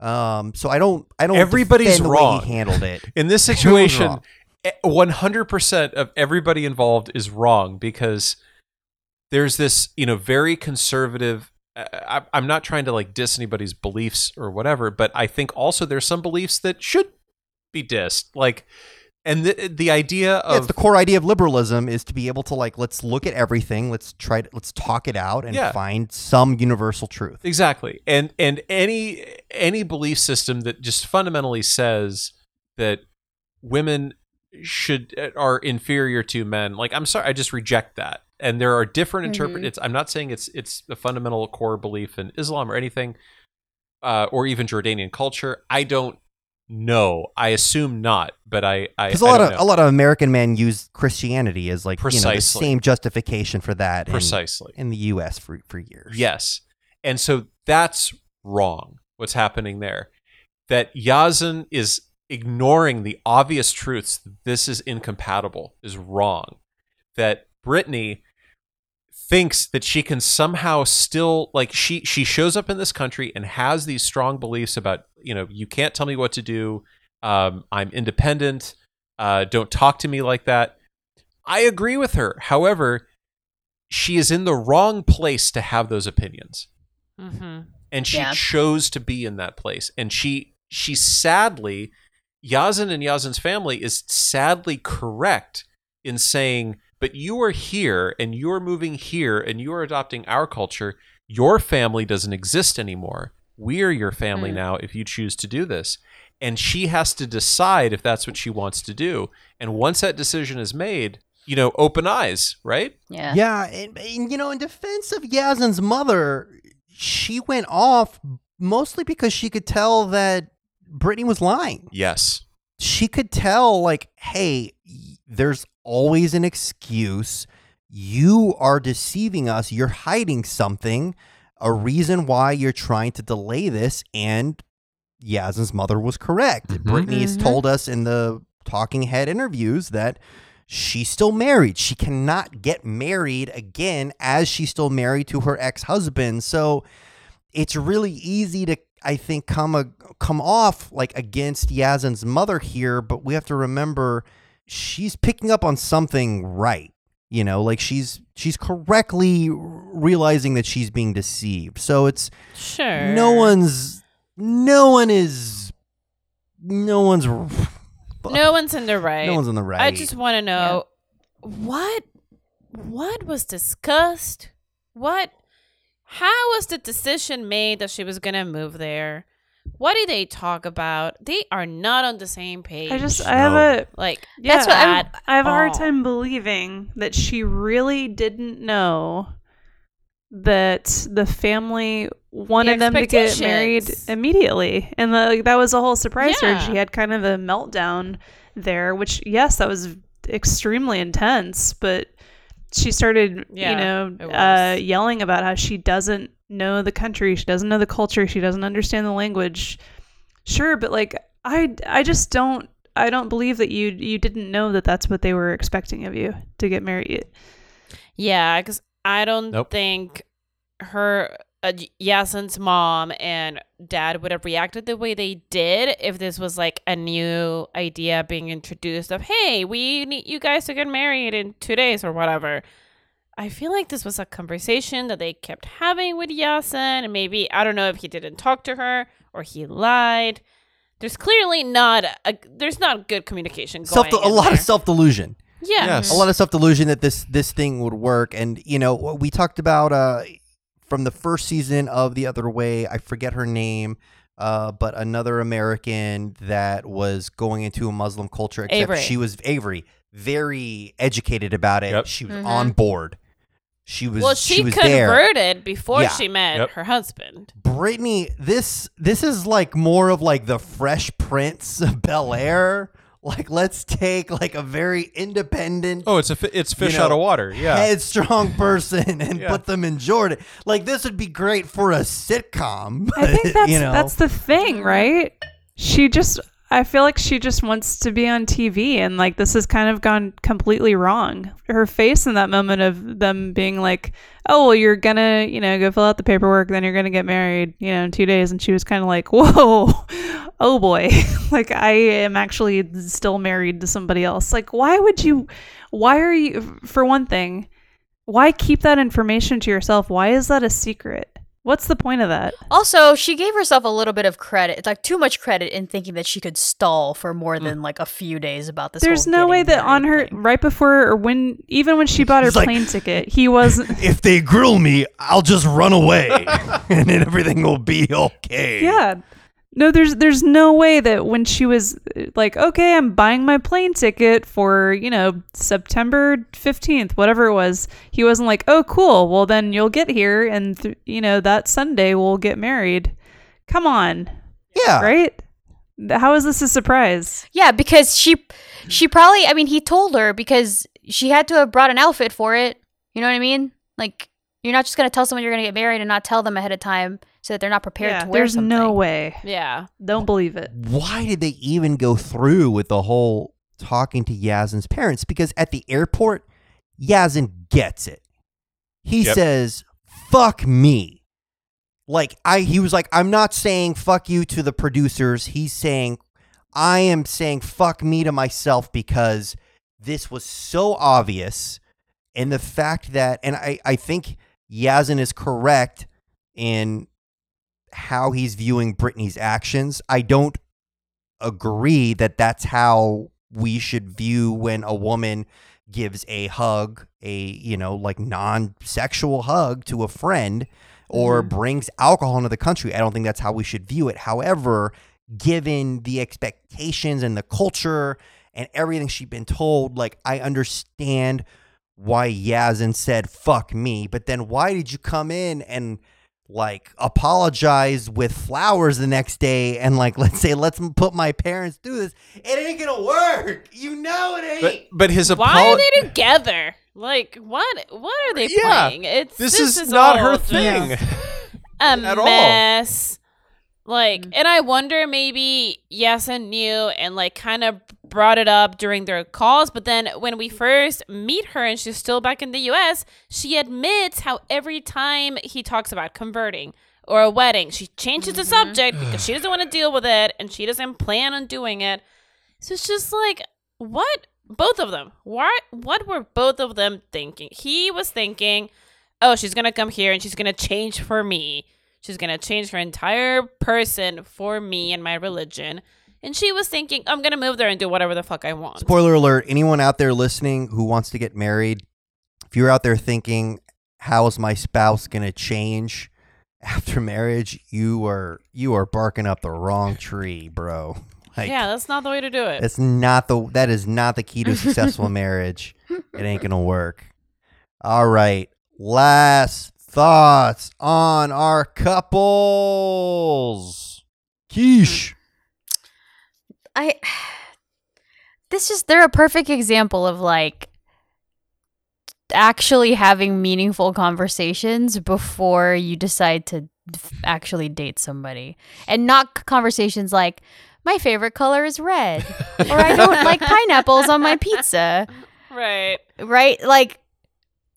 Um, so I don't, I don't. Everybody's defend the way wrong. he handled it. In this situation, eh, 100% of everybody involved is wrong because there's this, you know, very conservative. I, I- I'm not trying to like diss anybody's beliefs or whatever, but I think also there's some beliefs that should be dissed. Like, and the the idea Yeah, of it's the core idea of liberalism is to be able to like let's look at everything, let's try to let's talk it out and Yeah. find some universal truth. Exactly. And and any any belief system that just fundamentally says that women should uh, are inferior to men, like I'm sorry, I just reject that. And there are different interpret it's I'm not saying it's it's a fundamental core belief in Islam or anything uh, or even Jordanian culture. I don't know. I assume not, but I I, Because a lot of know. a lot of American men use Christianity as like you know the Precisely. same justification for that in- precisely. in, the U.S. for for years. Yes. And so that's wrong, what's happening there. That Yazan is ignoring the obvious truths this is incompatible is wrong. That Brittany thinks that she can somehow still like she she shows up in this country and has these strong beliefs about you know you can't tell me what to do um, i'm independent uh, don't talk to me like that i agree with her however she is in the wrong place to have those opinions Mm-hmm. and she Yeah. chose to be in that place and she she sadly Yazan and Yazan's family is sadly correct in saying but you are here and you are moving here and you are adopting our culture your family doesn't exist anymore we are your family Mm. now if you choose to do this and she has to decide if that's what she wants to do and once that decision is made you know open eyes right Yeah. Yeah, and, and, you know, in defense of Yazan's mother, she went off mostly because she could tell that Brittany was lying. yes She could tell, like, hey, y- there's always an excuse. You are deceiving us. You're hiding something, a reason why you're trying to delay this. And Yazan's mother was correct. Mhm. Brittany has Mhm. told us in the talking head interviews that she's still married. She cannot get married again as she's still married to her ex-husband. So it's really easy to I think come a, come off like against Yazan's mother here, but we have to remember she's picking up on something right. You know, like she's she's correctly realizing that she's being deceived. So it's Sure. no one's no one is no one's No one's in the right. no one's in the right. I just want to know what what was discussed? What how was the decision made that she was going to move there? What do they talk about? They are not on the same page. I just I have a like yeah, That's what I'm- I have a hard time believing that she really didn't know that the family wanted them to get married immediately, and the, like, that was a whole surprise to her. She had kind of a meltdown there, which yes, that was extremely intense, but she started, Yeah, you know, uh, yelling about how she doesn't know the country, she doesn't know the culture, she doesn't understand the language. Sure, but like I, I just don't. I don't believe that you you didn't know that that's what they were expecting of you to get married. Yeah, because I don't Nope. think her uh, Yazan's mom and dad would have reacted the way they did if this was like a new idea being introduced of hey, we need you guys to get married in two days or whatever. I feel like this was a conversation that they kept having with Yazan, and maybe I don't know if he didn't talk to her or he lied. There's clearly not a there's not good communication going. self a lot there. of self delusion. yeah. Yes. a lot of self delusion that this this thing would work. And you know, we talked about uh from the first season of The Other Way. I forget her name, uh, but another American that was going into a Muslim culture. Except Avery. she was Avery, very educated about it. Yep. She was Mhm. on board. She was. well, she, was there. converted before Yeah. she met Yep. her husband. Brittany, this this is like more of like the Fresh Prince of Bel Air. Like, let's take like a very independent, Oh, it's a fi- it's fish You know, out of water. Yeah. headstrong person and Yeah. put them in Jordan. Like, this would be great for a sitcom. I think that's you know, that's the thing, right? She just I feel like she just wants to be on TV and like this has kind of gone completely wrong. Her face in that moment of them being like, "Oh, well you're going to, you know, go fill out the paperwork, then you're going to get married, you know, in 2 days." And she was kind of like, "Whoa. Oh boy. like I am actually still married to somebody else." Like why would you why are you for one thing, why keep that information to yourself? Why is that a secret? What's the point of that? Also, she gave herself a little bit of credit. It's like too much credit in thinking that she could stall for more mm. than like a few days about this. There's whole no way that on her thing. right before or when even when she bought her She's like- plane ticket, he wasn't. if they grill me, I'll just run away, and then everything will be okay. Yeah, no. There's there's no way that when she was uh, like, okay, I'm buying my plane ticket for you know September fifteenth, whatever it was. He wasn't like, oh, cool. Well, then you'll get here, and th- you know that Sunday we'll get married. Come on, yeah. right? How is this a surprise? Yeah, because she she probably I mean he told her because she had to have brought an outfit for it. You know what I mean? Like you're not just gonna tell someone you're gonna get married and not tell them ahead of time so that they're not prepared Yeah, to wear there's something. no way. Yeah. Don't believe it. Why did they even go through with the whole talking to Yazan's parents? Because at the airport, Yazan gets it. He Yep. says, "Fuck me." Like I, he was like, "I'm not saying fuck you to the producers." He's saying, "I am saying fuck me to myself because this was so obvious." And the fact that, and I, I think Yazan is correct in how he's viewing Brittany's actions. I don't agree that that's how we should view when a woman gives a hug, a you know, like non-sexual hug to a friend or mm-hmm. brings alcohol into the country. I don't think that's how we should view it. However, given the expectations and the culture and everything she'd been told, like I understand why Yazan said fuck me, but then why did you come in and like apologize with flowers the next day and like let's say let's put my parents through this it ain't gonna work you know it ain't but his Why are they together? Like what? What are they Yeah, playing? It's This is is not her thing. A at all. mess. Like, Mm. and I wonder maybe Yazan knew and like kind of brought it up during their calls, but then when we first meet her and she's still back in the US, she admits how every time he talks about converting or a wedding, she changes the mm-hmm. subject because she doesn't want to deal with it and she doesn't plan on doing it. So it's just like, what? Both of them. What? What were both of them thinking? He was thinking, oh, she's gonna come here and she's gonna change for me. She's gonna change her entire person for me and my religion. And she was thinking, I'm gonna move there and do whatever the fuck I want. Spoiler alert, anyone out there listening who wants to get married, if you're out there thinking, how is my spouse going to change after marriage, you are you are barking up the wrong tree, bro. Like yeah, that's not the way to do it. it's not the that is not the key to a successful marriage. It ain't going to work. All right. Last thoughts on our couples. Quiche. I this is they're a perfect example of like actually having meaningful conversations before you decide to actually date somebody. And not conversations like my favorite color is red or I don't like pineapples on my pizza. Right. right? Like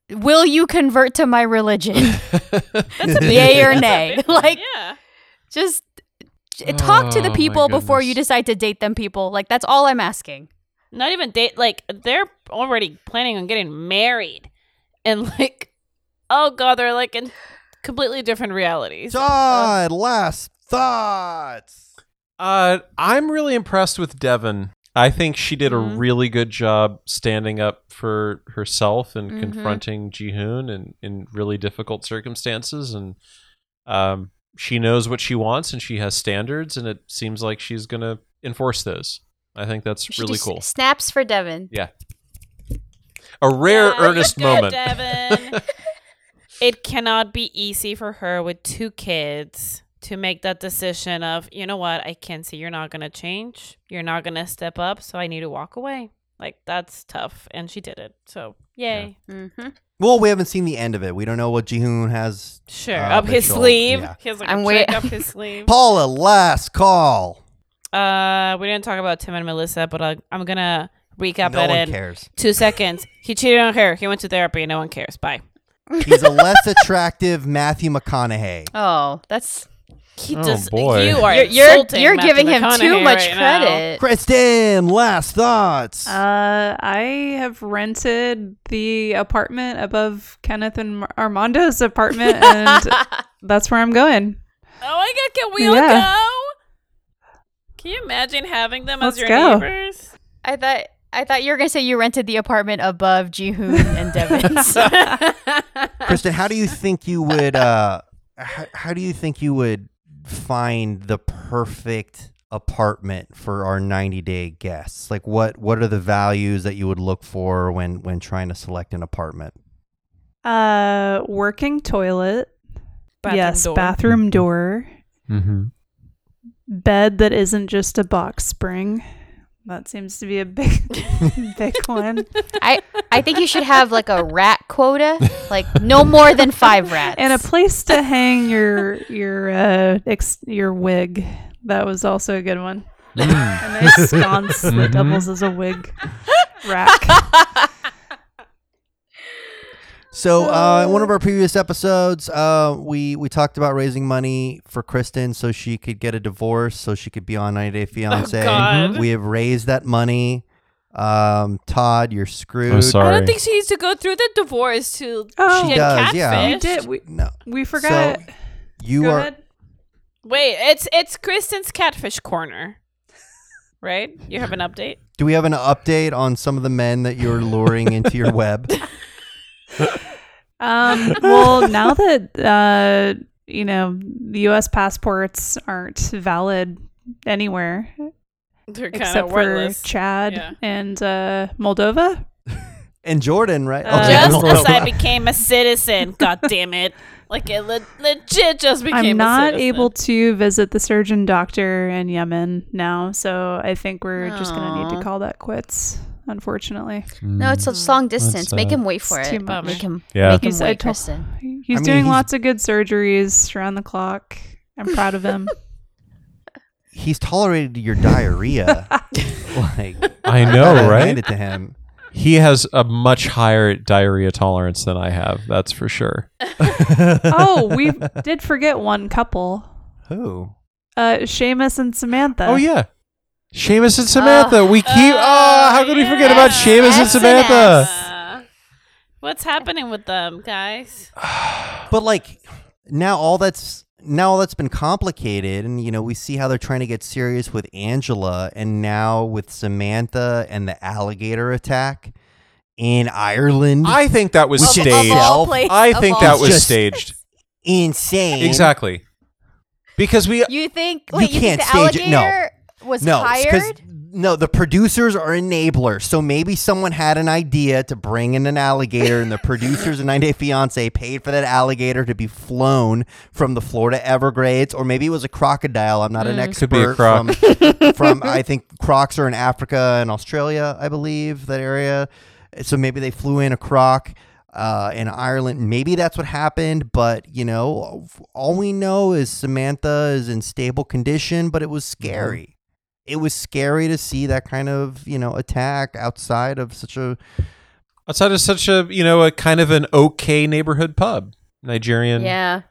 will you convert to my religion? That's a yay or nay. Like yeah. just j- talk to Oh, the my people before you decide to date them people like that's all i'm asking Not even date. Like they're already planning on getting married, and like, oh god, they're like in completely different realities. Todd, last thoughts. Uh, I'm really impressed with Deavan. I think she did a Mhm. really good job standing up for herself and Mhm. confronting Jihoon in, in really difficult circumstances. And um, she knows what she wants and she has standards, and it seems like she's going to enforce those. I think that's She really cool. snaps for Deavan Yeah. A rare Yeah, earnest good, moment. Deavan. it cannot be easy for her with two kids to make that decision of, you know what, I can see you're not going to change. You're not going to step up, so I need to walk away. Like, that's tough. And she did it. So, yay. mm-hmm. Well, we haven't seen the end of it. We don't know what Jihoon has. Sure. Uh, up his sleeve. yeah. He has like I'm a wait- trick up his sleeve. Paula, last call. Uh, we didn't talk about Tim and Melissa, but I, I'm going to recap no it one in cares. two seconds. He cheated on her. He went to therapy. No one cares. Bye. He's a less attractive Matthew McConaughey. oh that's He Oh, does. boy. You are you're you're, insulting you're giving him too much right now. credit Kristen, last thoughts. Uh, I have rented the apartment above Kenneth and Mar- Armando's apartment, and that's where I'm going. Oh my god, can we all go? Can you imagine having them Let's as your go. neighbors? i thought i thought you were gonna say you rented the apartment above jihoon and Deavan's Kristen, how do you think you would? Uh, how, how do you think you would find the perfect apartment for our 90 day guests? Like, what what are the values that you would look for when when trying to select an apartment? Uh, working toilet. Bathroom yes, door. bathroom door. Mm-hmm. Bed that isn't just a box spring. That seems to be a big, big one. i i think you should have like a rat quota like no more than five rats And a place to hang your your uh ex- your wig. That was also a good one. A nice sconce that Mhm. doubles as a wig rack. So, uh, in one of our previous episodes, uh, we we talked about raising money for Kristen so she could get a divorce, so she could be on 90 Day Fiance. Oh, God. We have raised that money. Um, Todd, you're screwed. I'm sorry. I don't think she needs to go through the divorce to Oh, She get does, yeah. catfished. You did. We, No, we forgot. you Go are. ahead. Wait, it's it's Kristen's catfish corner, right? You have an update. Do we have an update on some of the men that you're luring into your web? Um, well, now that uh, you know the U.S. passports aren't valid anywhere They're kind except of for. Chad Yeah. and uh, Moldova. And Jordan, right? Uh, Okay, Just as I became a citizen, god damn it! Like it le- legit just became. I'm not citizen. able to visit the surgeon doctor in Yemen now, so I think we're just gonna need to call that quits. Unfortunately, no it's a long distance make sad. him wait for It's it too much. make him Yeah. make him He's- I wait told- kristen he's I mean, doing he's- lots of good surgeries around the clock. I'm proud of him. he's tolerated your diarrhea. like I gotta know, hand right? it to him. He has a much higher diarrhea tolerance than I have. That's for sure. oh, we did forget one couple. Who? Uh, Seamus and Samantha. Oh yeah, Seamus and Samantha. we keep. oh, how could we forget about yes. Seamus and Samantha? Uh, what's happening with them, guys? But like now all that's now all that's been complicated and you know we see how they're trying to get serious with Angela and now with Samantha and the alligator attack in Ireland. I think that was Which Of- of staged. all place- I of think all that was just- staged. insane. Exactly. Because we You think? You Wait, you, can't think the stage it. No. alligator was No, it's 'cause- hired? no, the producers are enablers. So maybe someone had an idea to bring in an alligator, and the producers of 90 Day Fiance paid for that alligator to be flown from the Florida Everglades, or maybe it was a crocodile. I'm not an Mm. expert. Could be a croc. From, from I think crocs are in Africa and Australia, I believe that area. So maybe they flew in a croc. Uh, in Ireland, maybe that's what happened, but you know, all we know is Samantha is in stable condition, but it was scary it was scary to see that kind of you know attack outside of such a outside of such a you know a kind of an okay neighborhood pub, Nigerian. Yeah.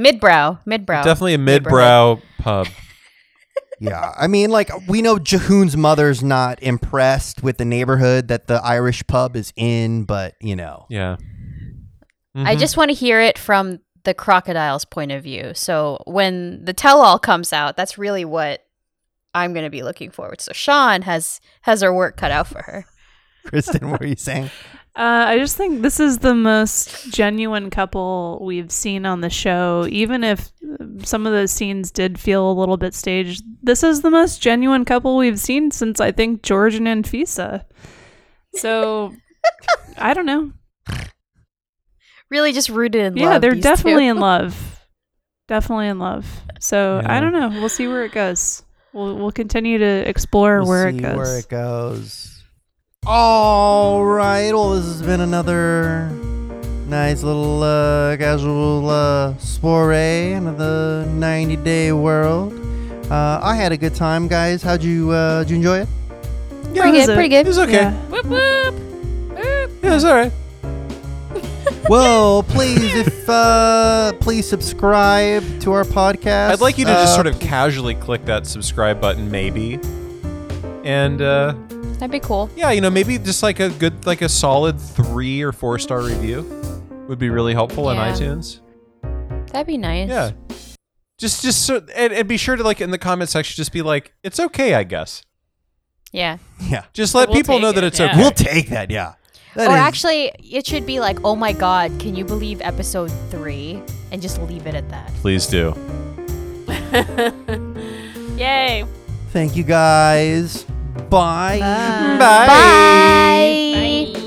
Midbrow. Midbrow. Definitely a neighborhood. midbrow pub. yeah i mean like we know Jihoon's mother's not impressed with the neighborhood that the irish pub is in but you know Yeah. I Mhm. just want to hear it from the crocodile's point of view. So when the tell all comes out, that's really what I'm going to be looking forward. So Sean has has her work cut out for her. kristen what are you saying Uh, I just think this is the most genuine couple we've seen on the show. Even if some of those scenes did feel a little bit staged, this is the most genuine couple we've seen since I think George and Anfisa. So I don't know. Really just rooted in Yeah, love. Yeah, they're these definitely two. in love. Definitely in love. So Yeah. I don't know. We'll see where it goes. We'll we'll continue to explore We'll where see it goes. where it goes all right well this has been another nice little uh, casual uh, soiree into the 90 day world uh, i had a good time guys how'd you uh, did you enjoy it Yeah, Pretty That good, a- pretty good. It was okay. Yeah. Whoop whoop. Yeah, it's all right. Well, please, if uh, please subscribe to our podcast. I'd like you to just Uh, sort of casually click that subscribe button, maybe. And uh, That'd be cool. yeah, you know, maybe just like a good, like a solid three or four star review would be really helpful Yeah. on iTunes. That'd be nice. Yeah. Just, just so, and, and be sure to like in the comment section, just be like, it's okay, I guess. Yeah. Yeah, Just let We'll people know take that it's yeah. okay. we'll take that. Yeah. That or is- actually, it should be like, oh my god, can you believe episode three? And just leave it at that. Please do. Yay. thank you guys. Bye. Bye. Bye. Bye.